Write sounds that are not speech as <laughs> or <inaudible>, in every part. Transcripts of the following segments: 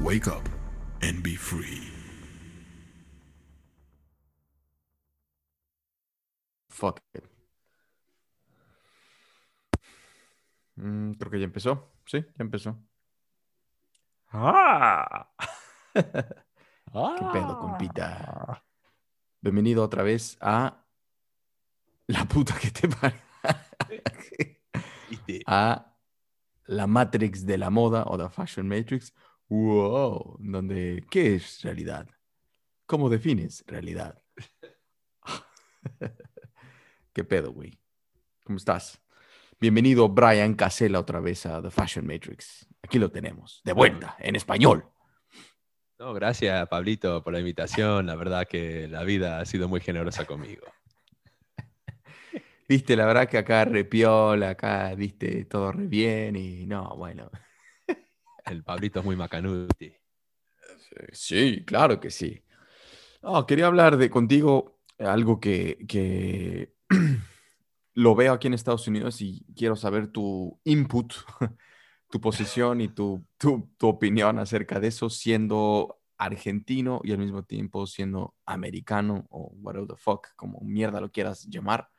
Wake up and be free. Fuck it. Mm, creo que ya empezó. Sí, ya empezó. ¡Ah! <laughs> ¿Qué pedo, compita? Bienvenido otra vez a la puta que te parió. <laughs> a la Matrix de la moda o la Fashion Matrix. Wow, donde ¿qué es realidad? ¿Cómo defines realidad? <laughs> ¿Qué pedo, güey? ¿Cómo estás? Bienvenido Brian Casella otra vez a The Fashion Matrix. Aquí lo tenemos, de vuelta, en español. No, gracias, Pablito, por la invitación. La verdad que la vida ha sido muy generosa conmigo. <laughs> Viste, la verdad que acá repiola, acá, viste, todo re bien y no, bueno. El Pablito es muy macanuti. Sí, claro que sí. No, quería hablar de contigo algo que, que <clears throat> lo veo aquí en Estados Unidos y quiero saber tu input, <laughs> tu posición y tu, tu, tu opinión acerca de eso, siendo argentino y al mismo tiempo siendo americano o whatever the fuck, como mierda lo quieras llamar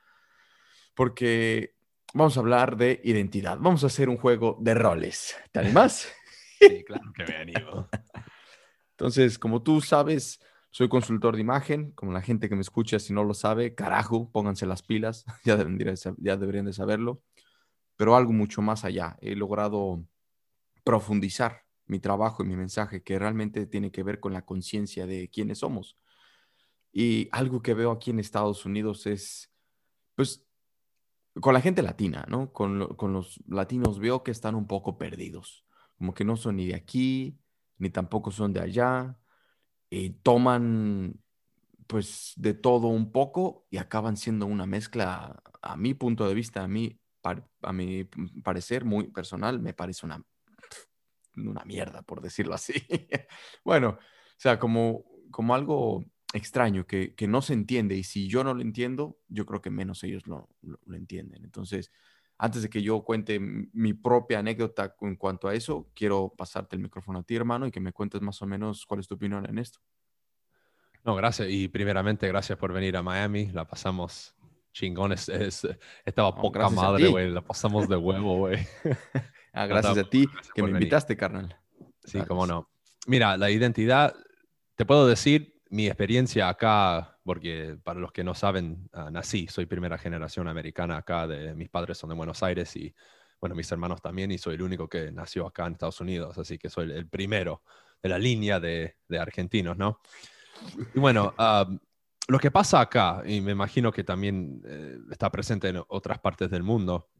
porque vamos a hablar de identidad. Vamos a hacer un juego de roles. ¿Te animas? <laughs> Sí, claro que me animo. <laughs> Entonces, como tú sabes, soy consultor de imagen. Como la gente que me escucha, si no lo sabe, carajo, pónganse las pilas. <laughs> Ya deberían, de, saberlo. Pero algo mucho más allá. He logrado profundizar mi trabajo y mi mensaje que realmente tiene que ver con la conciencia de quiénes somos. Y algo que veo aquí en Estados Unidos es, pues, con la gente latina, ¿no? Con, los latinos veo que están un poco perdidos, como que no son ni de aquí, ni tampoco son de allá, y toman pues de todo un poco y acaban siendo una mezcla, a mi punto de vista, a mí, a mi parecer muy personal, me parece una, una mierda, por decirlo así. <laughs> bueno, o sea, como, como algo extraño que, que, no se entiende y si yo no lo entiendo, yo creo que menos ellos lo, lo, lo, entienden. Entonces, antes de que yo cuente mi propia anécdota en cuanto a eso, quiero pasarte el micrófono a ti, hermano, y que me cuentes más o menos cuál es tu opinión en esto. No, gracias. Y primeramente, gracias por venir a Miami. La pasamos chingones. Es, estaba no, poca madre, güey. La pasamos de huevo, güey. <laughs> ah, gracias a ti gracias que me venir. invitaste, carnal. Sí, gracias. cómo no. Mira, la identidad, te puedo decir, mi experiencia acá, porque para los que no saben, uh, nací, soy primera generación americana acá, de, mis padres son de Buenos Aires y, bueno, mis hermanos también, y soy el único que nació acá en Estados Unidos, así que soy el, primero de la línea de, de, argentinos, ¿no? Y bueno, uh, lo que pasa acá, y me imagino que también eh, está presente en otras partes del mundo,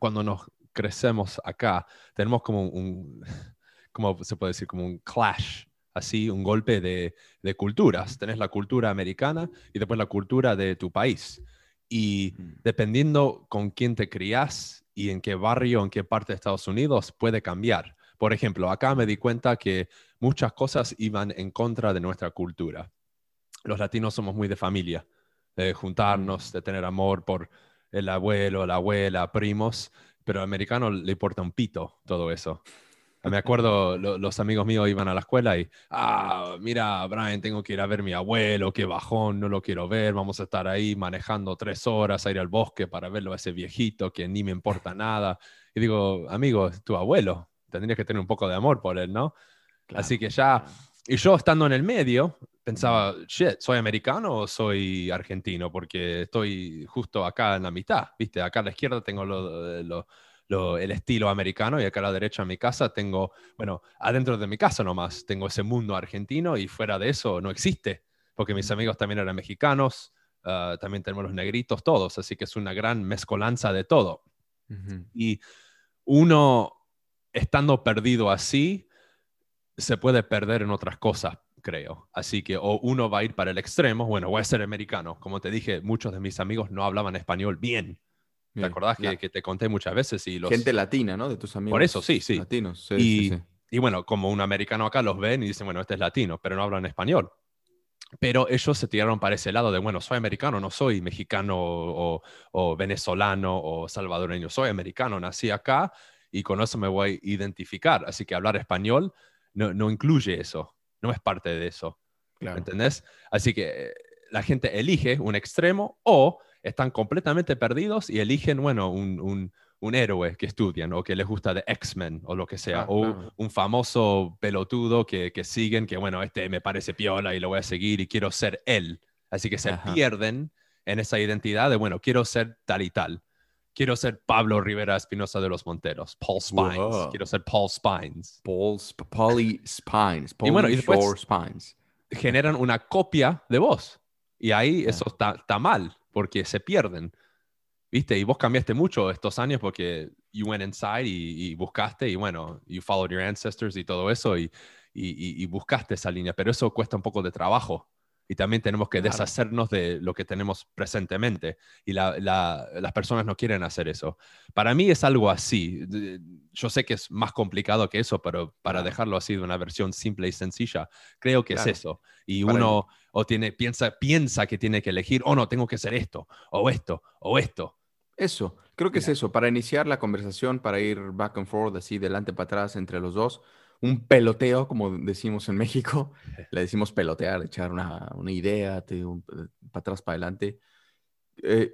cuando nos crecemos acá, tenemos como un, <laughs> ¿cómo se puede decir? Como un clash así un golpe de, de, culturas. Tenés la cultura americana y después la cultura de tu país. Y dependiendo con quién te crías y en qué barrio, en qué parte de Estados Unidos, puede cambiar. Por ejemplo, acá me di cuenta que muchas cosas iban en contra de nuestra cultura. Los latinos somos muy de familia, de juntarnos, de tener amor por el abuelo, la abuela, primos, pero al americano le importa un pito todo eso. Me <laughs> acuerdo, lo, los amigos míos iban a la escuela y, ah, mira, Brian, tengo que ir a ver a mi abuelo, qué bajón, no lo quiero ver, vamos a estar ahí manejando tres horas a ir al bosque para verlo a ese viejito que ni me importa nada. Y digo, amigo, es tu abuelo, tendrías que tener un poco de amor por él, ¿no? Claro, Así que ya, y yo estando en el medio, pensaba, shit, ¿soy americano o soy argentino? Porque estoy justo acá en la mitad, ¿viste? Acá a la izquierda tengo lo, lo lo, el estilo americano y acá a la derecha en mi casa tengo, bueno, adentro de mi casa nomás, tengo ese mundo argentino y fuera de eso no existe, porque mis amigos también eran mexicanos, uh, también tenemos los negritos todos, así que es una gran mezcolanza de todo. Uh -huh. Y uno, estando perdido así, se puede perder en otras cosas, creo. Así que o uno va a ir para el extremo, bueno, voy a ser americano. Como te dije, muchos de mis amigos no hablaban español bien. ¿Te Bien. acordás que, que te conté muchas veces? Y los, Gente latina, ¿no? De tus amigos. Por eso, sí, sí. Latinos. sí, y, sí, sí. y bueno, como un americano acá los ven y dicen, bueno, este es latino, pero no hablan español. Pero ellos se tiraron para ese lado de, bueno, soy americano, no soy mexicano o, o venezolano o salvadoreño, soy americano, nací acá y con eso me voy a identificar. Así que hablar español no, no incluye eso, no es parte de eso. Claro. ¿Entendés? Así que eh, la gente elige un extremo o están completamente perdidos y eligen, bueno, un, un- un héroe que estudian o que les gusta de X-Men o lo que sea, Ah, o claro. un famoso pelotudo que, que siguen, que bueno, este me parece piola y lo voy a seguir y quiero ser él. Así que se Ajá. pierden en esa identidad de, bueno, quiero ser tal y tal. Quiero ser Pablo Rivera Espinosa de los Monteros, Paul Spines. Wow. Quiero ser Paul Spines. Paul Sp- Polly Spines. Y bueno, y después- Shore Spines. generan una copia de vos. Y ahí Ya. eso está, está mal, porque se pierden. ¿Viste? Y vos cambiaste mucho estos años porque you went inside y, y buscaste y bueno, you followed your ancestors y todo eso y, y- y- buscaste esa línea, pero eso cuesta un poco de trabajo. Y también tenemos que Claro. deshacernos de lo que tenemos presentemente. Y la- la- las personas no quieren hacer eso. Para mí es algo así. Yo sé que es más complicado que eso, pero para Claro. dejarlo así de una versión simple y sencilla, creo que Claro. es eso. Y Para uno o tiene, piensa, piensa que tiene que elegir, o no, tengo que hacer esto, o esto, o esto. Eso, creo que es eso. Para iniciar la conversación, para ir back and forth, así delante para atrás entre los dos, un peloteo, como decimos en México, <laughs> le decimos pelotear, echar una, una idea, te- un- para atrás, para adelante. Eh,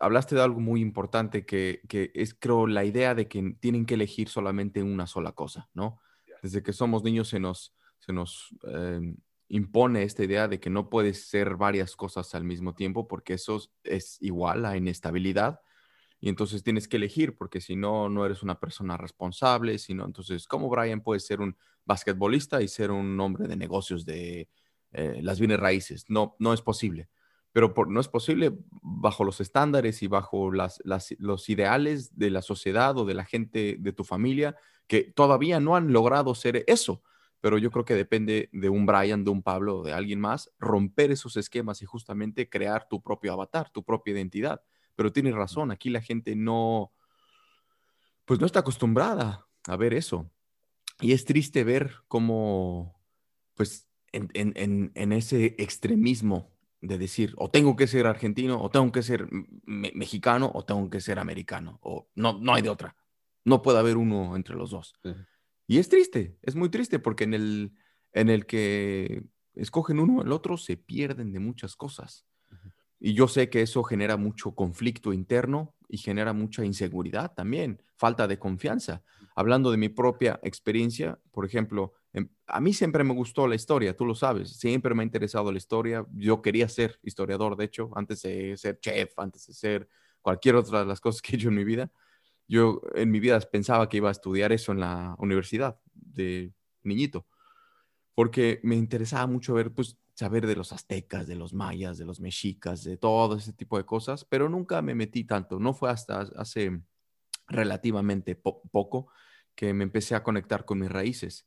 hablaste de algo muy importante que, que es, creo, la idea de que tienen que elegir solamente una sola cosa, ¿no? Desde que somos niños se nos, se nos eh, impone esta idea de que no puedes ser varias cosas al mismo tiempo porque eso es- igual a inestabilidad y entonces tienes que elegir porque si no, no eres una persona responsable, sino entonces, ¿cómo Brian puede ser un basquetbolista y ser un hombre de negocios de eh, las bienes raíces? No, no es posible. Pero por- no es posible bajo los estándares y bajo las, las- los ideales de la sociedad o de la gente de tu familia que todavía no han logrado ser eso. Pero yo creo que depende de un Brian, de un Pablo o de alguien más, romper esos esquemas y justamente crear tu propio avatar, tu propia identidad. Pero tienes razón, aquí la gente no, pues no está acostumbrada a ver eso. Y es triste ver cómo, pues, en, en- en- en ese extremismo de decir, o tengo que ser argentino, o tengo que ser me- mexicano, o tengo que ser americano, o no, no hay de otra. No puede haber uno entre los dos. Sí. Y es triste, es muy triste porque en el, en el que escogen uno el otro se pierden de muchas cosas. Y yo sé que eso genera mucho conflicto interno y genera mucha inseguridad también, falta de confianza. Hablando de mi propia experiencia, por ejemplo, em- a mí siempre me gustó la historia, tú lo sabes, siempre me ha interesado la historia. Yo quería ser historiador, de hecho, antes de ser chef, antes de ser cualquier otra de las cosas que he hecho en mi vida. Yo en mi vida pensaba que iba a estudiar eso en la universidad de niñito, porque me interesaba mucho ver, pues, saber de los aztecas, de los mayas, de los mexicas, de todo ese tipo de cosas, pero nunca me metí tanto. No fue hasta hace relativamente po- poco que me empecé a conectar con mis raíces.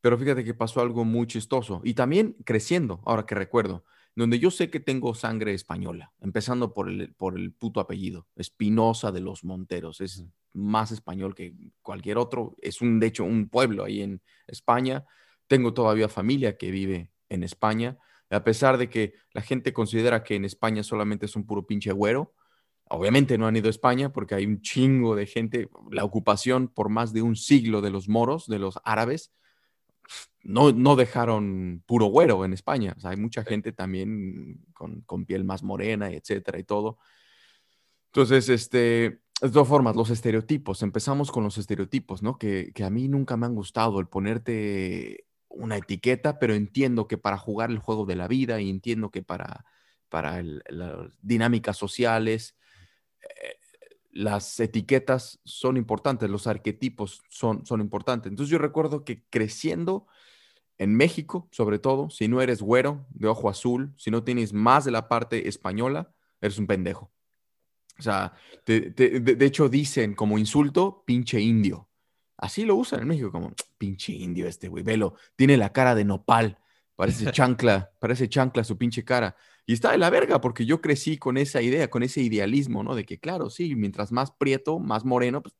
Pero fíjate que pasó algo muy chistoso y también creciendo, ahora que recuerdo, donde yo sé que tengo sangre española, empezando por el, por el puto apellido, Espinosa de los Monteros, es más español que cualquier otro, es un, de hecho, un pueblo ahí en España, tengo todavía familia que vive en España, a pesar de que la gente considera que en España solamente es un puro pinche güero, obviamente no han ido a España porque hay un chingo de gente, la ocupación por más de un siglo de los moros, de los árabes, no, no dejaron puro güero en España. O sea, hay mucha gente también con, con piel más morena, etcétera, y todo. Entonces, este, de todas formas, los estereotipos, empezamos con los estereotipos, ¿no? Que, que a mí nunca me han gustado el ponerte una etiqueta, pero entiendo que para jugar el juego de la vida y entiendo que para, para el- las dinámicas sociales, eh, las etiquetas son importantes, los arquetipos son, son importantes. Entonces yo recuerdo que creciendo en México, sobre todo, si no eres güero, de ojo azul, si no tienes más de la parte española, eres un pendejo. O sea, de, de hecho dicen como insulto, pinche indio. Así lo usan en México, como pinche indio este, güey, velo, tiene la cara de nopal, parece chancla, parece chancla su pinche cara. Y está de la verga, porque yo crecí con esa idea, con ese idealismo, ¿no? De que, claro, sí, mientras más prieto, más moreno, pues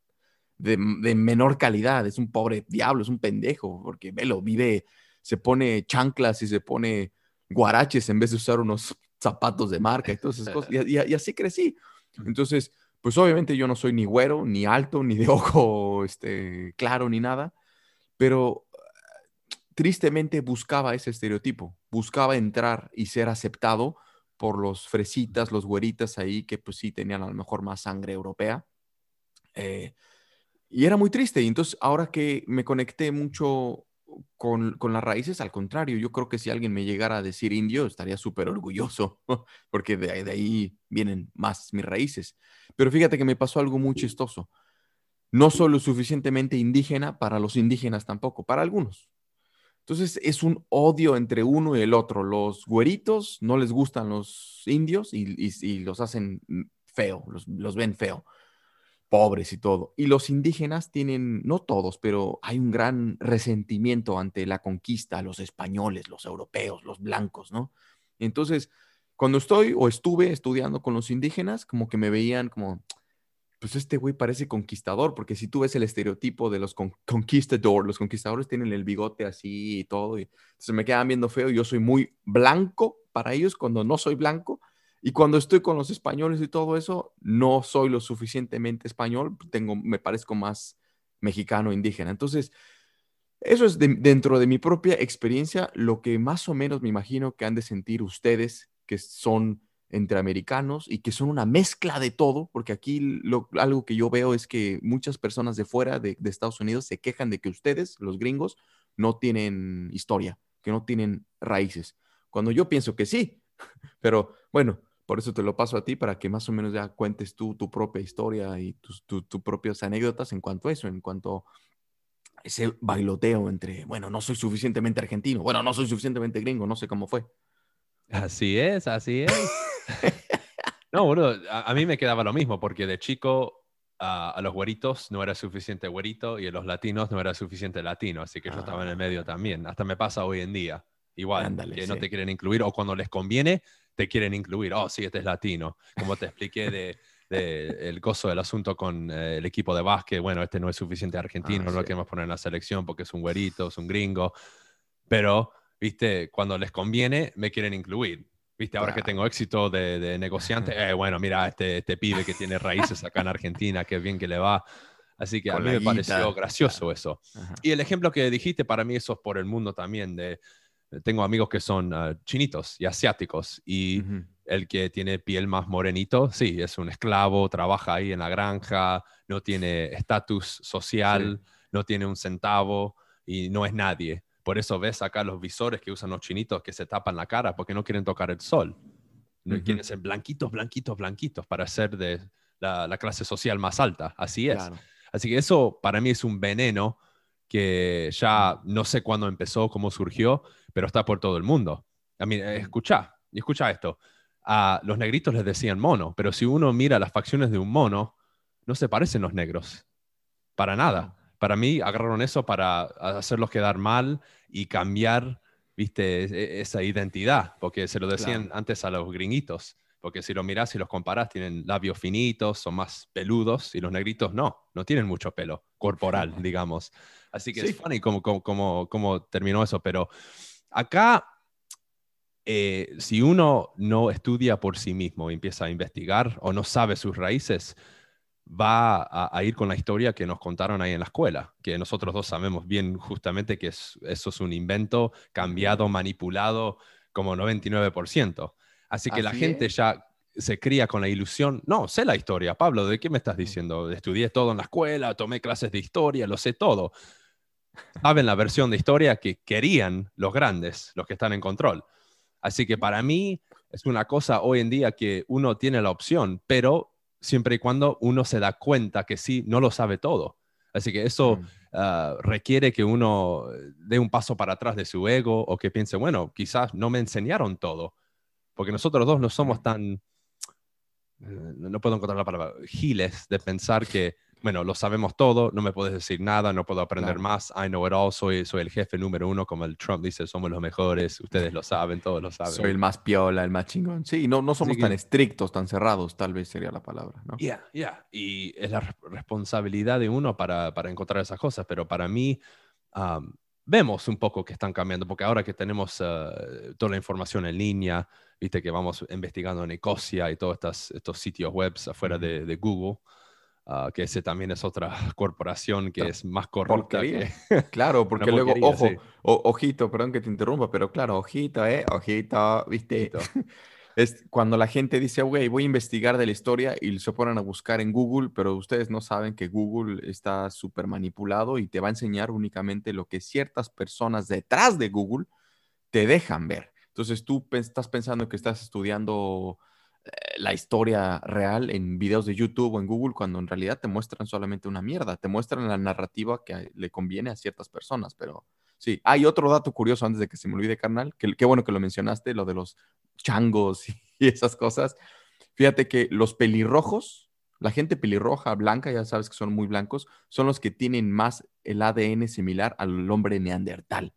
de, de menor calidad, es un pobre diablo, es un pendejo, porque velo, vive, se pone chanclas y se pone guaraches en vez de usar unos zapatos de marca y todas esas cosas. Y, y- y así crecí. Entonces, pues obviamente yo no soy ni güero, ni alto, ni de <laughs> ojo este, claro, ni nada, pero tristemente buscaba ese estereotipo, buscaba entrar y ser aceptado por los fresitas, los güeritas ahí que pues sí tenían a lo mejor más sangre europea. Eh, y era muy triste. Y entonces ahora que me conecté mucho con, con las raíces, al contrario, yo creo que si alguien me llegara a decir indio, estaría súper orgulloso, <laughs> porque de, ahí- de ahí vienen más mis raíces. Pero fíjate que me pasó algo muy chistoso. No soy lo suficientemente indígena para los indígenas tampoco, para algunos. Entonces es un odio entre uno y el otro. Los güeritos no les gustan los indios y, y- y los hacen feo, los, los ven feo, pobres y todo. Y los indígenas tienen, no todos, pero hay un gran resentimiento ante la conquista, los españoles, los europeos, los blancos, ¿no? Entonces, cuando estoy o estuve estudiando con los indígenas, como que me veían como, pues este güey parece conquistador, porque si tú ves el estereotipo de los con conquistador, los conquistadores tienen el bigote así y todo, y se me quedan viendo feo, yo soy muy blanco para ellos cuando no soy blanco, y cuando estoy con los españoles y todo eso, no soy lo suficientemente español, tengo, me parezco más mexicano indígena. Entonces, eso es de- dentro de mi propia experiencia, lo que más o menos me imagino que han de sentir ustedes que son entre americanos y que son una mezcla de todo, porque aquí lo- algo que yo veo es que muchas personas de fuera de, Estados Unidos se quejan de que ustedes, los gringos, no tienen historia, que no tienen raíces, cuando yo pienso que sí, <laughs> pero bueno, por eso te lo paso a ti para que más o menos ya cuentes tú tu propia historia y tus tu, tu propias anécdotas en cuanto a eso, en cuanto a ese bailoteo entre, bueno, no soy suficientemente argentino, bueno, no soy suficientemente gringo, no sé cómo fue. Así es, así es. <laughs> No, boludo, a, a mí me quedaba lo mismo, porque de chico a, a los güeritos no era suficiente güerito y a los latinos no era suficiente latino, así que yo estaba en el medio también. Hasta me pasa hoy en día. Igual, Ándale, que no sí. te quieren incluir, o cuando les conviene, te quieren incluir. Oh, sí, este es latino. Como te expliqué de, de el gozo del asunto con eh, el equipo de básquet, bueno, este no es suficiente argentino, Ah, no lo sí. queremos poner en la selección porque es un güerito, es un gringo. Pero, viste, cuando les conviene, me quieren incluir. Viste, ahora que Claro. tengo éxito de, de negociante, <laughs> eh, bueno, mira, este, este pibe que tiene raíces acá en Argentina, qué bien que le va. Así que a Con mí la me pareció gracioso eso. Ajá. Y el ejemplo que dijiste, para mí eso es por el mundo también. De, tengo amigos que son ah, chinitos y asiáticos y Ujú. el que tiene piel más morenito, sí, es un esclavo, trabaja ahí en la granja, no tiene estatus social, no tiene un centavo y no es nadie. Por eso ves acá los visores que usan los chinitos que se tapan la cara porque no quieren tocar el sol. No Ujú. quieren ser blanquitos, blanquitos, blanquitos para ser de la, la clase social más alta. Así es. Claro. Así que eso para mí es un veneno que ya no sé cuándo empezó, cómo surgió, pero está por todo el mundo. A mí, escucha, escucha esto. A los negritos les decían mono, pero si uno mira las facciones de un mono, no se parecen los negros. Para nada. Para mí agarraron eso para hacerlos quedar mal y cambiar, viste, e- esa identidad, porque se lo decían Claro. antes a los gringuitos. Porque si lo mirás y los comparás, tienen labios finitos, son más peludos, y los negritos no, no tienen mucho pelo corporal, <laughs> digamos. Así que Sí. es funny cómo, cómo, cómo- cómo terminó eso, pero acá, eh, si uno no estudia por sí mismo y empieza a investigar o no sabe sus raíces, va a, a ir con la historia que nos contaron ahí en la escuela, que nosotros dos sabemos bien justamente que es- eso es un invento cambiado, manipulado como 99%. Así que la gente ya se cría con la ilusión, no, sé la historia, Pablo, ¿de qué me estás diciendo? Estudié todo en la escuela, tomé clases de historia, lo sé todo. Saben la versión de historia que querían los grandes, los que están en control. Así que para mí es una cosa hoy en día que uno tiene la opción, pero siempre y cuando uno se da cuenta que sí, no lo sabe todo. Así que eso Mm. ah, requiere que uno dé un paso para atrás de su ego o que piense, bueno, quizás no me enseñaron todo, porque nosotros dos no somos tan, eh, no puedo encontrar la palabra, giles de pensar que bueno, lo sabemos todo, no me puedes decir nada, no puedo aprender más, I know it all, soy, soy el jefe número uno, como el Trump dice, somos los mejores, ustedes lo saben, todos lo saben. Soy el más piola, el más chingón. Sí, no, no somos que- tan estrictos, tan cerrados, tal vez sería la palabra, ¿no? Yeah, yeah. Y es la re- responsabilidad de uno para, para encontrar esas cosas, pero para mí am, vemos un poco que están cambiando, porque ahora que tenemos eh, toda la información en línea, viste que vamos investigando en Ecosia y todos estas, estos sitios web afuera de, de Google, ah, que ese también es otra <laughs> corporación que es más corrupta porquería. que... <laughs> Claro, <laughs> porque luego, ojo, sí. o- ojito, perdón que te interrumpa, pero claro, ojito, ¿eh? Ojito, ¿viste? Ojito. Es cuando la gente dice, güey, voy a investigar de la historia y se ponen a buscar en Google, pero ustedes no saben que Google está súper manipulado y te va a enseñar únicamente lo que ciertas personas detrás de Google te dejan ver. Entonces tú pe- estás pensando que estás estudiando la historia real en videos de YouTube o en Google cuando en realidad te muestran solamente una mierda, te muestran la narrativa que le conviene a ciertas personas, pero sí, hay otro dato curioso antes de que se me olvide, carnal, que qué bueno que lo mencionaste, lo de los changos y <laughs> esas cosas. Fíjate que los pelirrojos, la gente pelirroja, blanca, ya sabes que son muy blancos, son los que tienen más el ADN similar al hombre neandertal.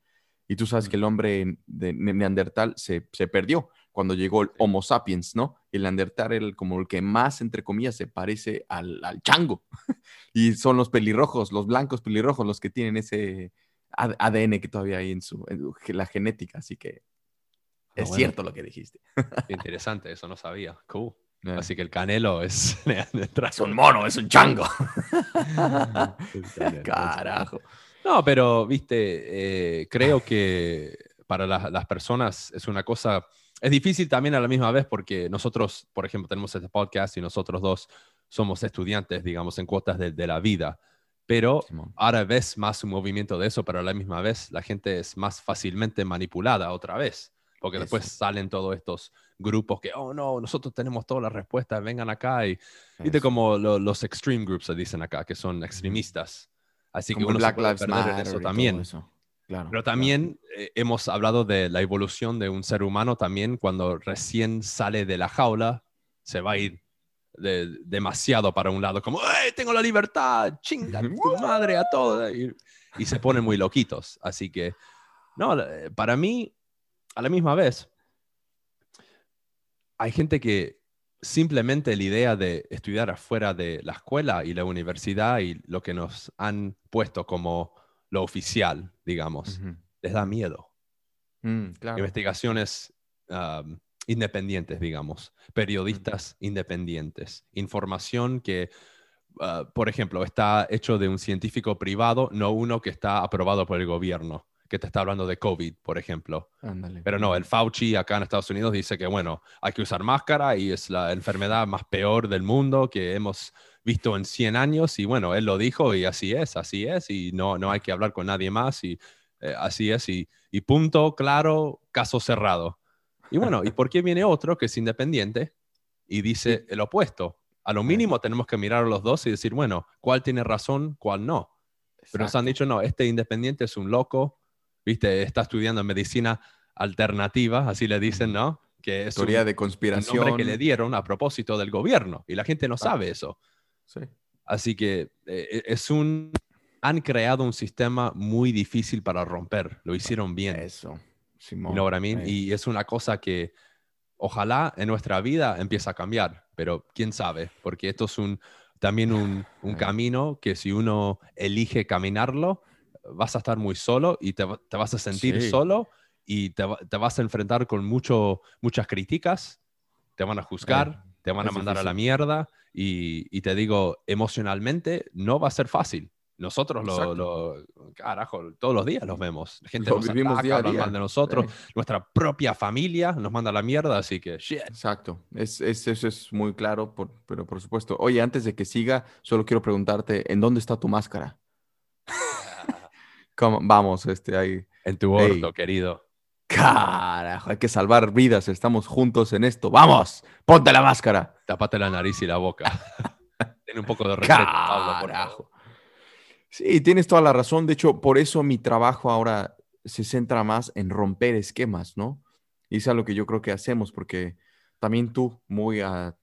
Y tú sabes que el hombre de ne- neandertal se, se perdió cuando llegó el Homo sapiens, ¿no? El neandertal era como el que más, entre comillas, se parece al, al chango. <laughs> y son los pelirrojos, los blancos pelirrojos, los que tienen ese ADN que todavía hay en, su, en la genética. Así que Ah, es bueno. cierto lo que dijiste. <laughs> Interesante, eso no sabía. Cool. Eh, Así que el canelo es... <laughs> es un mono, es un chango. Carajo. No, pero, viste, eh, creo que para la- las personas es una cosa, es difícil también a la misma vez porque nosotros, por ejemplo, tenemos este podcast y nosotros dos somos estudiantes, digamos, en cuotas de, de la vida, pero Simón. ahora ves más un movimiento de eso, pero a la misma vez la gente es más fácilmente manipulada otra vez, porque después Eso. salen todos estos grupos que, oh no, nosotros tenemos todas las respuestas, vengan acá y, viste, Eso. como lo- los extreme groups se dicen acá, que son extremistas. Así que Como uno se Black puede Lives perder en Matter eso y también. eso. Claro, Pero claro. también eh, hemos hablado de la evolución de un ser humano también cuando recién sale de la jaula, se va a ir de- demasiado para un lado, como, ¡Ey, tengo la libertad! ¡Chinga tu madre a todo! Y, y se ponen muy loquitos. Así que, no, la- para mí, a la misma vez, hay gente que simplemente la idea de estudiar afuera de la escuela y la universidad y lo que nos han puesto como lo oficial, digamos, les da miedo. Mm, claro. Investigaciones um, independientes, digamos, periodistas independientes, información que, uh, por ejemplo, está hecho de un científico privado, no uno que está aprobado por el gobierno, que te está hablando de COVID, por ejemplo. Ándale. Pero no, el Fauci acá en Estados Unidos dice que, bueno, hay que usar máscara y es la enfermedad más peor del mundo que hemos visto en 100 años y bueno, él lo dijo y así es, así es y no, no hay que hablar con nadie más y eh, así es y, y punto, claro, caso cerrado. Y bueno, ¿y por qué viene otro que es independiente y dice el opuesto? A lo mínimo tenemos que mirar a los dos y decir, bueno, ¿cuál tiene razón, cuál no? Pero nos han dicho, no, este independiente es un loco, ¿viste? Está estudiando medicina alternativa, así le dicen, ¿no? Que es Teoría un, de un conspiración. nombre que le dieron a propósito del gobierno y la gente no sabe eso. Sí. Así que eh, es un... Han creado un sistema muy difícil para romper, lo hicieron bien. Eso. Simón. what I mean? Y es una cosa que ojalá en nuestra vida empiece a cambiar, pero quién sabe, porque esto es un, también un, <laughs> un camino que si uno elige caminarlo, vas a estar muy solo y te, te vas a sentir Sí. solo y te, te vas a enfrentar con mucho, muchas críticas, te van a juzgar, te van a es mandar a la mierda y, y te digo, emocionalmente no va a ser fácil. Nosotros lo, lo- carajo, todos los días los vemos. La gente Lo nos vivimos ataca, día a día. mal de nosotros Sí. nuestra propia familia nos manda a la mierda, así que shit. Exacto, es, es- eso es muy claro, por- pero por supuesto. Oye, antes de que siga, solo quiero preguntarte, ¿en dónde está tu máscara? <laughs> ¿Cómo? Vamos, este, ahí. En tu orto, querido. Carajo, hay que salvar vidas, estamos juntos en esto. ¡Vamos! ¡Ponte la máscara! Tapate la nariz y la boca. <laughs> Tiene un poco de respeto, Pablo, por favor. Sí, tienes toda la razón. De hecho, por eso mi trabajo ahora se centra más en romper esquemas, ¿no? Y es algo que yo creo que hacemos, porque también tú, muy a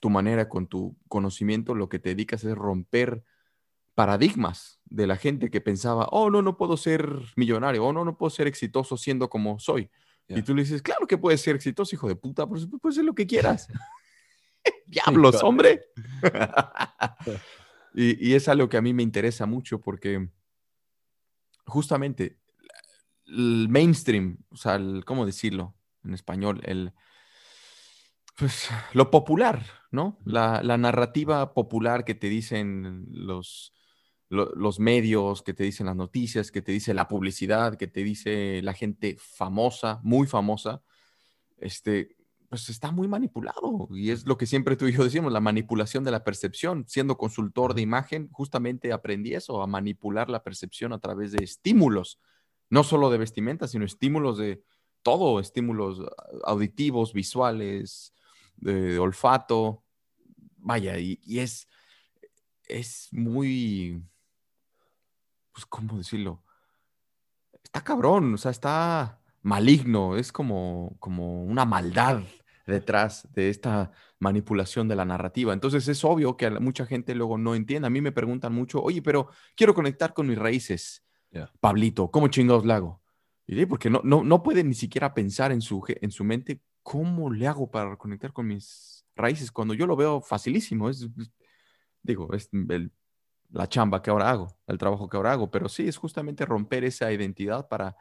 tu manera, con tu conocimiento, lo que te dedicas es romper paradigmas de la gente que pensaba, oh, no, no puedo ser millonario, oh, no, no puedo ser exitoso siendo como soy. Y tú le dices, claro que puedes ser exitoso, hijo de puta, por supuesto, puedes ser lo que quieras. <laughs> <laughs> Diablos, hombre. <laughs> y, y es algo que a mí me interesa mucho porque justamente el mainstream, o sea, el- ¿cómo decirlo en español? El, pues, lo popular, ¿no? La, la narrativa popular que te dicen los, lo- los medios, que te dicen las noticias, que te dice la publicidad, que te dice la gente famosa, muy famosa, este, pues está muy manipulado. Y es lo que siempre tú y yo decimos, la manipulación de la percepción. Siendo consultor de imagen, justamente aprendí eso, a manipular la percepción a través de estímulos, no solo de vestimenta, sino estímulos de todo, estímulos ah, auditivos, visuales, de olfato. Vaya, y, y es, es muy, pues, ¿cómo decirlo? Está cabrón, o sea, está maligno, es como, como una maldad detrás de esta manipulación de la narrativa. Entonces es obvio que mucha gente luego no entiende. A mí me preguntan mucho, oye, pero quiero conectar con mis raíces. Pablito, ¿cómo chingados le hago? Y porque no, no, no puede ni siquiera pensar en su, en su mente cómo le hago para conectar con mis raíces cuando yo lo veo facilísimo. Es, digo, es el- la chamba que ahora hago, el trabajo que ahora hago, pero sí es justamente romper esa identidad para,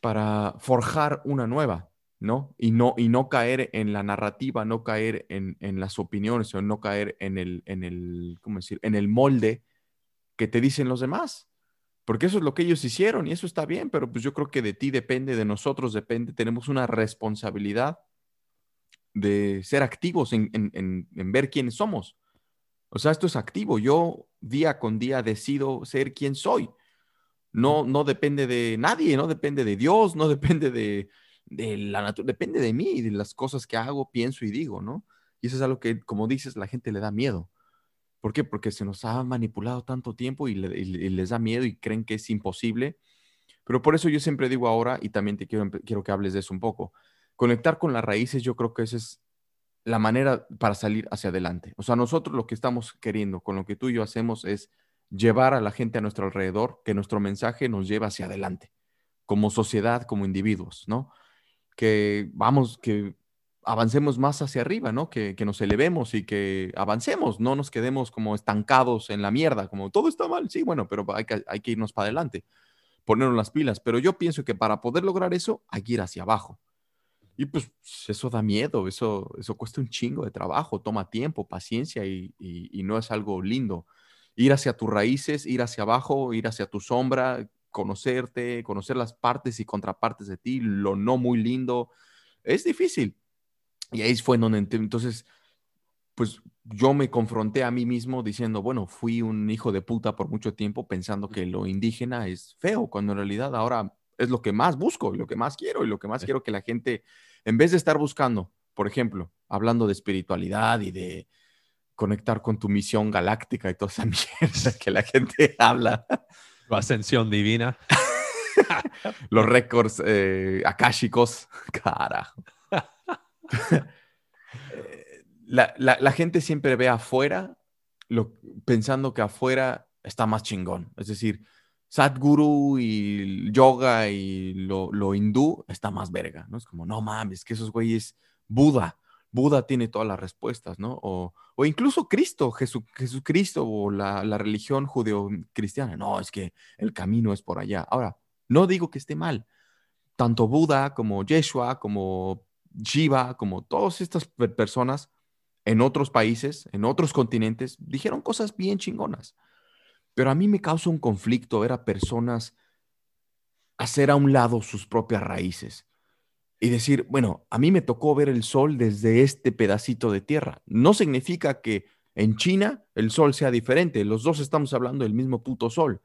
para forjar una nueva, ¿no? Y no, y no caer en la narrativa, no caer en, en las opiniones o no caer en el, en el, ¿cómo decir? En el molde que te dicen los demás. Porque eso es lo que ellos hicieron y eso está bien, pero pues yo creo que de ti depende, de nosotros depende, tenemos una responsabilidad de ser activos en, en- en- en ver quiénes somos. O sea, esto es activo. Yo día con día decido ser quien soy. No, no depende de nadie, no depende de Dios, no <laughs> depende de, de la naturaleza, depende de mí, de las cosas que hago, pienso y digo, ¿no? Y eso es algo que, como dices, la gente le da miedo. ¿Por qué? Porque se nos ha manipulado tanto tiempo y, le- y- y les da miedo y creen que es imposible. Pero por eso yo siempre digo ahora, y también te quiero, quiero que hables de eso un poco, conectar con las raíces, yo creo que esa es la manera para salir hacia adelante. O sea, nosotros lo que estamos queriendo con lo que tú y yo hacemos es llevar a la gente a nuestro alrededor, que nuestro mensaje nos lleve hacia adelante, como sociedad, como individuos, ¿no? Que vamos, que avancemos más hacia arriba, ¿no? Que, nos elevemos y que avancemos, no nos quedemos como estancados en la mierda, como todo está mal, sí, bueno, pero hay que, hay que irnos para adelante, ponernos las pilas. Pero yo pienso que para poder lograr eso hay que ir hacia abajo. Y pues eso da miedo, eso, eso cuesta un chingo de trabajo, toma tiempo, paciencia y, y- y no es algo lindo. Ir hacia tus raíces, ir hacia abajo, ir hacia tu sombra, conocerte, conocer las partes y contrapartes de ti, lo no muy lindo, es difícil. Y ahí fue donde ent- entonces, pues yo me confronté a mí mismo diciendo, bueno, fui un hijo de puta por mucho tiempo pensando que lo indígena es feo, cuando en realidad ahora es lo que más busco y lo que más quiero y lo que más Sí. quiero que la gente, en vez de estar buscando, por ejemplo, hablando de espiritualidad y de conectar con tu misión galáctica y toda esa <laughs> mierda que la gente habla, Tu ascensión divina. <laughs> los récords eh, akáshicos, <laughs> carajo. La, la- la gente siempre ve afuera lo, pensando que afuera está más chingón. Es decir, Sadhguru y yoga y lo, lo hindú está más verga, ¿no? Es como, no mames, que esos güeyes, Buda, Buda tiene todas las respuestas, ¿no? O, o incluso Cristo, Jesu- Jesucristo o la, la religión judeo-cristiana. No, es que el camino es por allá. Ahora, no digo que esté mal. Tanto Buda como Yeshua, como Shiva, como todas estas per- personas en otros países, en otros continentes, dijeron cosas bien chingonas. Pero a mí me causa un conflicto ver a personas hacer a un lado sus propias raíces y decir, bueno, a mí me tocó ver el sol desde este pedacito de tierra. No significa que en China el sol sea diferente, los dos estamos hablando del mismo puto sol,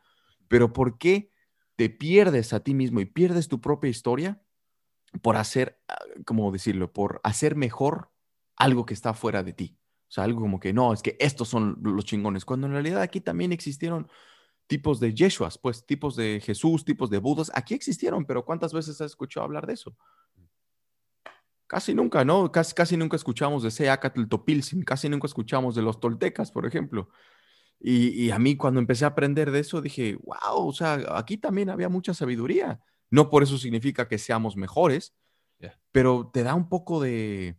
pero ¿por qué te pierdes a ti mismo y pierdes tu propia historia por hacer, ah, ¿cómo decirlo? Por hacer mejor algo que está fuera de ti. O sea, algo como que no, es que estos son los chingones, cuando en realidad aquí también existieron tipos de Yeshuas, pues tipos de Jesús, tipos de Budas, aquí existieron, pero ¿cuántas veces has escuchado hablar de eso? Casi nunca, ¿no? Casi, casi nunca escuchamos de Seacatl Topilzin, casi nunca escuchamos de los toltecas, por ejemplo. Y, y a mí cuando empecé a aprender de eso dije, wow, o sea, aquí también había mucha sabiduría. No por eso significa que seamos mejores, Yeah. pero te da un poco de,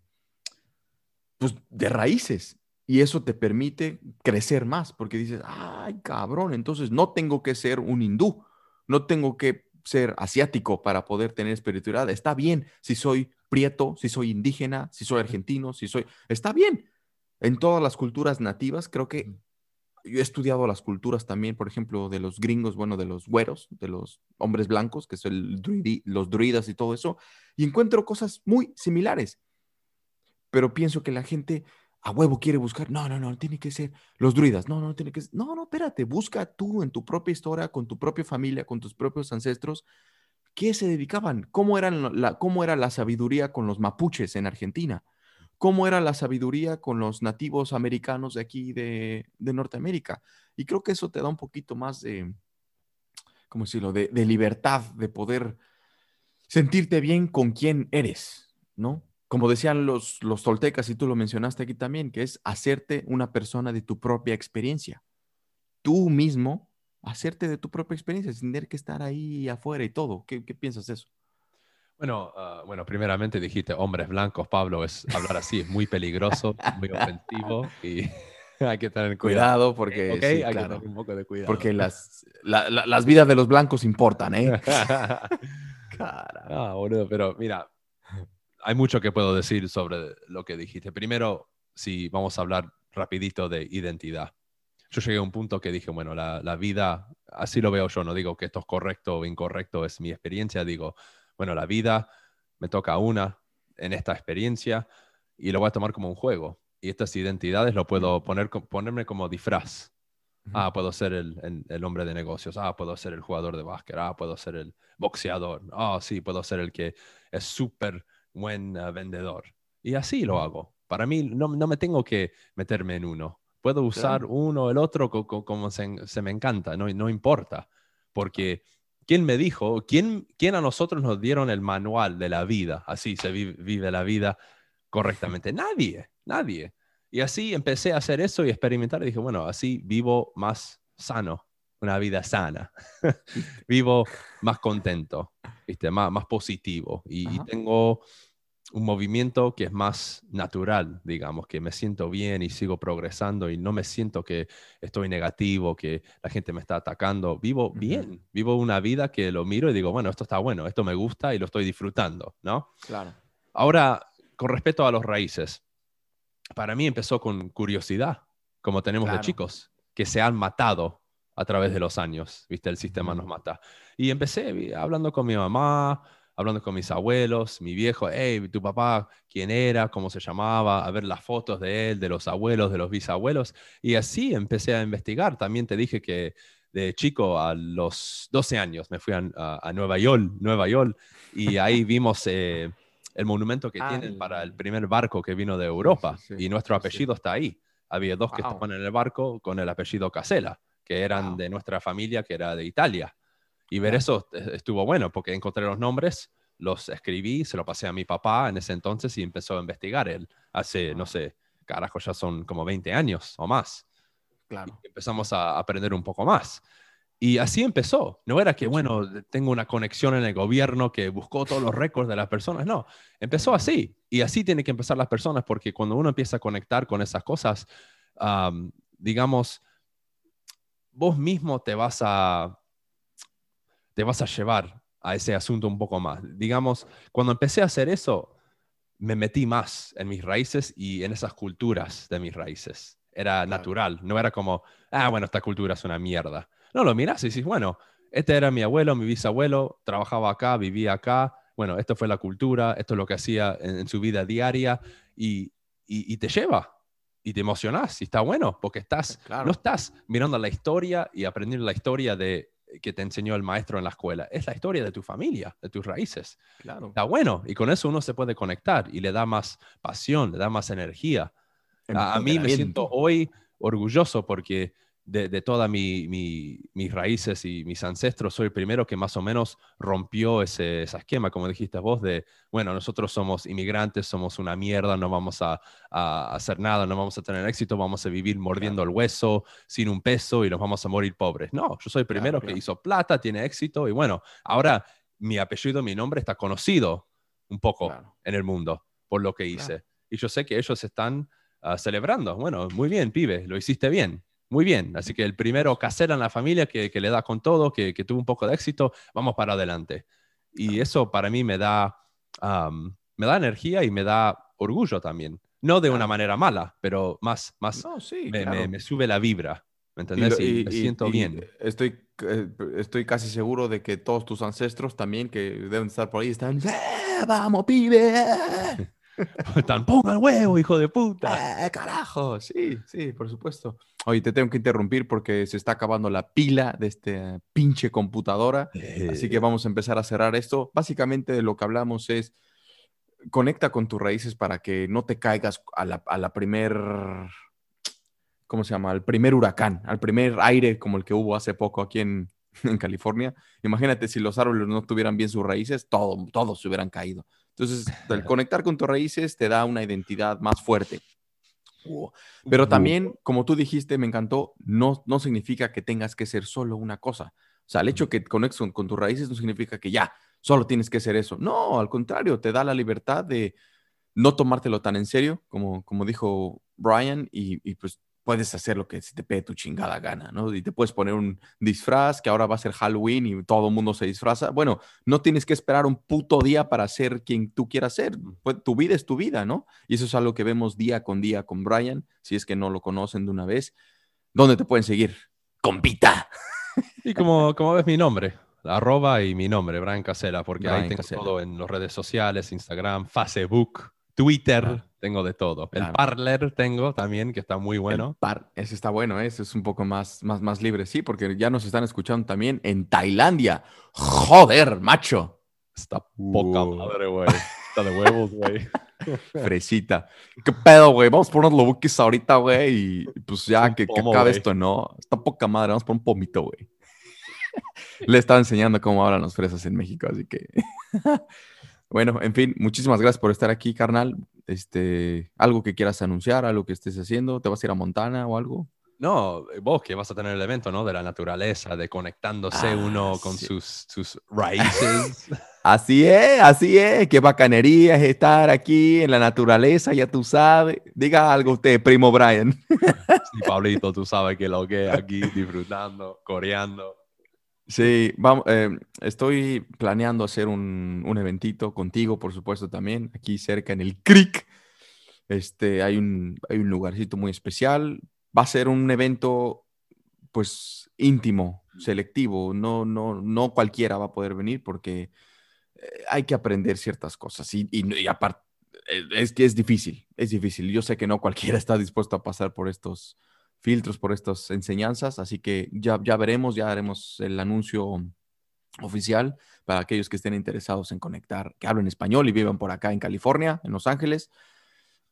pues, de raíces. Y eso te permite crecer más, porque dices, ay, cabrón, entonces no tengo que ser un hindú, no tengo que ser asiático para poder tener espiritualidad. Está bien si soy prieto, si soy indígena, si soy argentino, si soy... Está bien. En todas las culturas nativas, creo que yo he estudiado las culturas también, por ejemplo, de los gringos, bueno, de los güeros, de los hombres blancos, que son el druidi- los druidas y todo eso, y encuentro cosas muy similares. Pero pienso que la gente a huevo quiere buscar, no, no, no, tiene que ser los druidas, no, no, tiene que ser, no, no, espérate, busca tú en tu propia historia, con tu propia familia, con tus propios ancestros, ¿qué se dedicaban? ¿Cómo, la, cómo era la sabiduría con los mapuches en Argentina? ¿Cómo era la sabiduría con los nativos americanos de aquí de, de Norteamérica? Y creo que eso te da un poquito más de, ¿cómo decirlo?, de, de libertad, de poder sentirte bien con quién eres, ¿no? Como decían los, los toltecas, y tú lo mencionaste aquí también, que es hacerte una persona de tu propia experiencia. Tú mismo, hacerte de tu propia experiencia, sin tener que estar ahí afuera y todo. ¿Qué, qué piensas de eso? Bueno, ah, bueno, primeramente dijiste hombres blancos, Pablo, es hablar así es muy peligroso, muy ofensivo y <laughs> hay que tener cuidado. Cuidado, porque, Ok, sí, hay que claro, tener un poco de cuidado. porque las, la- la- las vidas de los blancos importan, ¿eh? <laughs> Cara. Ah, boludo, pero mira, hay mucho que puedo decir sobre lo que dijiste. Primero, si vamos a hablar rapidito de identidad. Yo llegué a un punto que dije, bueno, la, la vida, así lo veo yo, no digo que esto es correcto o incorrecto, es mi experiencia, digo, bueno, la vida me toca una en esta experiencia y lo voy a tomar como un juego. Y estas identidades lo puedo poner, ponerme como disfraz. Ah, puedo ser el, el- el hombre de negocios. Ah, puedo ser el jugador de básquet. Ah, puedo ser el boxeador. Ah, sí, puedo ser el que es súper buen eh, vendedor. Y así lo hago. Para mí no, no me tengo que meterme en uno. Puedo usar Claro. uno o el otro co- co- como se, se me encanta. No, no importa. Porque ¿quién me dijo? ¿Quién, ¿Quién a nosotros nos dieron el manual de la vida? Así se vi- vive la vida correctamente. <laughs> Nadie, nadie. Y así empecé a hacer eso y experimentar. Y dije, bueno, así vivo más sano, una vida sana. <laughs> vivo más contento, ¿viste? Más, más positivo. Y, tengo un movimiento que es más natural, digamos, que me siento bien y sigo progresando y no me siento que estoy negativo, que la gente me está atacando. Vivo bien, vivo una vida que lo miro y digo, bueno, esto está bueno, esto me gusta y lo estoy disfrutando, ¿no? Claro. Ahora, con respecto a los raíces, para mí empezó con curiosidad, como tenemos Claro. de chicos, que se han matado a través de los años, ¿viste? El sistema nos mata. Y empecé hablando con mi mamá, hablando con mis abuelos, mi viejo, hey, tu papá, ¿quién era? ¿Cómo se llamaba? A ver las fotos de él, de los abuelos, de los bisabuelos. Y así empecé a investigar. También te dije que de chico, a los 12 años, me fui a, a- a Nueva York, Nueva York, y ahí <laughs> vimos eh, el monumento que Ah, tienen para el primer barco que vino de Europa, sí, sí. y nuestro sí. apellido está ahí. Había dos que estaban en el barco con el apellido Casella, que eran Wow. de nuestra familia, que era de Italia. Y ver eso estuvo bueno, porque encontré los nombres, los escribí, se lo pasé a mi papá en ese entonces y empezó a investigar él. Hace, no sé, carajo, ya son como 20 años o más. Claro. Y empezamos a aprender un poco más. Y así empezó. No era que, bueno, tengo una conexión en el gobierno que buscó todos los récords de las personas. No, empezó así. Y así tienen que empezar las personas, porque cuando uno empieza a conectar con esas cosas, am, digamos, vos mismo te vas a, te vas a llevar a ese asunto un poco más. Digamos, cuando empecé a hacer eso, me metí más en mis raíces y en esas culturas de mis raíces. Era natural, no era como, ah, bueno, esta cultura es una mierda. No, lo miras y dices, bueno, este era mi abuelo, mi bisabuelo, trabajaba acá, vivía acá, bueno, esto fue la cultura, esto es lo que hacía en, en su vida diaria y, y- y te lleva y te emocionas y está bueno porque estás, Claro. no estás mirando la historia y aprendiendo la historia de que te enseñó el maestro en la escuela, es la historia de tu familia, de tus raíces. Claro. Está bueno y con eso uno se puede conectar y le da más pasión, le da más energía. A, a mí me siento hoy orgulloso porque de, de todas mi, mi- mis raíces y mis ancestros, soy el primero que más o menos rompió ese, ese esquema, como dijiste vos, de, bueno, nosotros somos inmigrantes, somos una mierda, no vamos a, a hacer nada, no vamos a tener éxito, vamos a vivir mordiendo el hueso, sin un peso y nos vamos a morir pobres. No, yo soy el Claro, primero claro. que hizo plata, tiene éxito y bueno, ahora mi apellido, mi nombre está conocido un poco Claro. en el mundo por lo que hice. Y yo sé que ellos están ah, celebrando. Bueno, muy bien, pibe, lo hiciste bien. Muy bien. Así que el primero casera en la familia que, que le da con todo, que, que tuvo un poco de éxito, vamos para adelante. Y eso para mí me da, me da energía y me da orgullo también. No de una manera mala, pero más, más No, sí, me, claro. me- me sube la vibra. ¿Me Y entendés? lo- Y, y- me y- siento y bien. Estoy, eh, estoy casi seguro de que todos tus ancestros también, que deben estar por ahí, están, "Eh, vamos, pibe. <laughs> <laughs> Tan ponga el huevo, hijo de puta. ¡Eh, carajo! Sí, sí, por supuesto. Oye, te tengo que interrumpir porque se está acabando la pila de esta pinche computadora. Así que vamos a empezar a cerrar esto. Básicamente de lo que hablamos es conecta con tus raíces para que no te caigas a la, a la primer, ¿cómo se llama? Al primer huracán, al primer aire como el que hubo hace poco aquí en, en California. Imagínate si los árboles no tuvieran bien sus raíces, todo, todos se hubieran caído. Entonces, <laughs> el conectar con tus raíces te da una identidad más fuerte. Pero también, como tú dijiste, me encantó, no, no significa que tengas que ser solo una cosa. O sea, el hecho que conectes con, con tus raíces no significa que ya, solo tienes que ser eso. No, al contrario, te da la libertad de no tomártelo tan en serio, como, como dijo Brian, y, y pues puedes hacer lo que se te pegue tu chingada gana, ¿no? Y te puedes poner un disfraz, que ahora va a ser Halloween y todo el mundo se disfraza. Bueno, no tienes que esperar un puto día para ser quien tú quieras ser. Pues, tu vida es tu vida, ¿no? Y eso es algo que vemos día con día con Brian, si es que no lo conocen de una vez. ¿Dónde te pueden seguir? Compita. <laughs> Y como, como ves mi nombre, arroba y mi nombre, Brian Casela, porque Brian ahí tengo Casella. todo en las redes sociales, Instagram, Facebook, Twitter, tengo de todo. El. Parler tengo también, que está muy El bueno. par, ese está bueno, ¿eh? ese es un poco más, más, más libre, sí, porque ya nos están escuchando también en Tailandia. Joder, macho. Está poca Uh. madre, güey. Está de huevos, güey. <laughs> Fresita. ¿Qué pedo, güey? Vamos por unos lobuquis ahorita, güey, y pues ya que, acabe esto, ¿no? Está poca madre, vamos por un pomito, güey. <laughs> Le estaba enseñando cómo hablan los fresas en México, así que. <laughs> bueno, en fin, muchísimas gracias por estar aquí, carnal. Este, algo que quieras anunciar, algo que estés haciendo, ¿te vas a ir a Montana o algo? No, vos que vas a tener el evento, ¿no? De la naturaleza, de conectándose Ah, uno con sí. sus, sus raíces. <laughs> Así es, así es. Qué bacanería es estar aquí en la naturaleza, ya tú sabes. Diga algo usted, primo Brian. sí, Pablito, tú sabes que lo que es aquí, disfrutando, coreando. Sí, vamos, eh, estoy planeando hacer un, un eventito contigo, por supuesto, también, aquí cerca en el Creek. Este, hay un, hay un lugarcito muy especial. Va a ser un evento, pues, íntimo, selectivo. No, no, no cualquiera va a poder venir porque eh, hay que aprender ciertas cosas. Y, y, y aparte, eh, es que es difícil, es difícil. Yo sé que no cualquiera está dispuesto a pasar por estos filtros, por estas enseñanzas, así que ya, ya veremos, ya haremos el anuncio oficial para aquellos que estén interesados en conectar, que hablen español y vivan por acá en California, en Los Ángeles,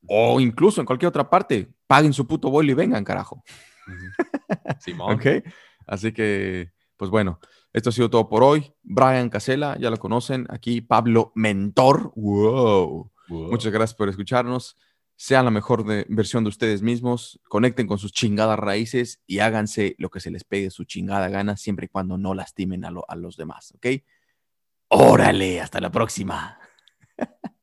o incluso en cualquier otra parte. Paguen su puto vuelo y vengan, carajo. <laughs> Simón. ¿Ok? Así que, pues bueno, esto ha sido todo por hoy. Brian Casela, ya lo conocen. Aquí Pablo Mentor. ¡Wow! Wow. Muchas gracias por escucharnos. Sean la mejor versión de ustedes mismos. Conecten con sus chingadas raíces y háganse lo que se les pegue su chingada gana, siempre y cuando no lastimen a, a los demás. ¿Ok? Órale, hasta la próxima. <laughs>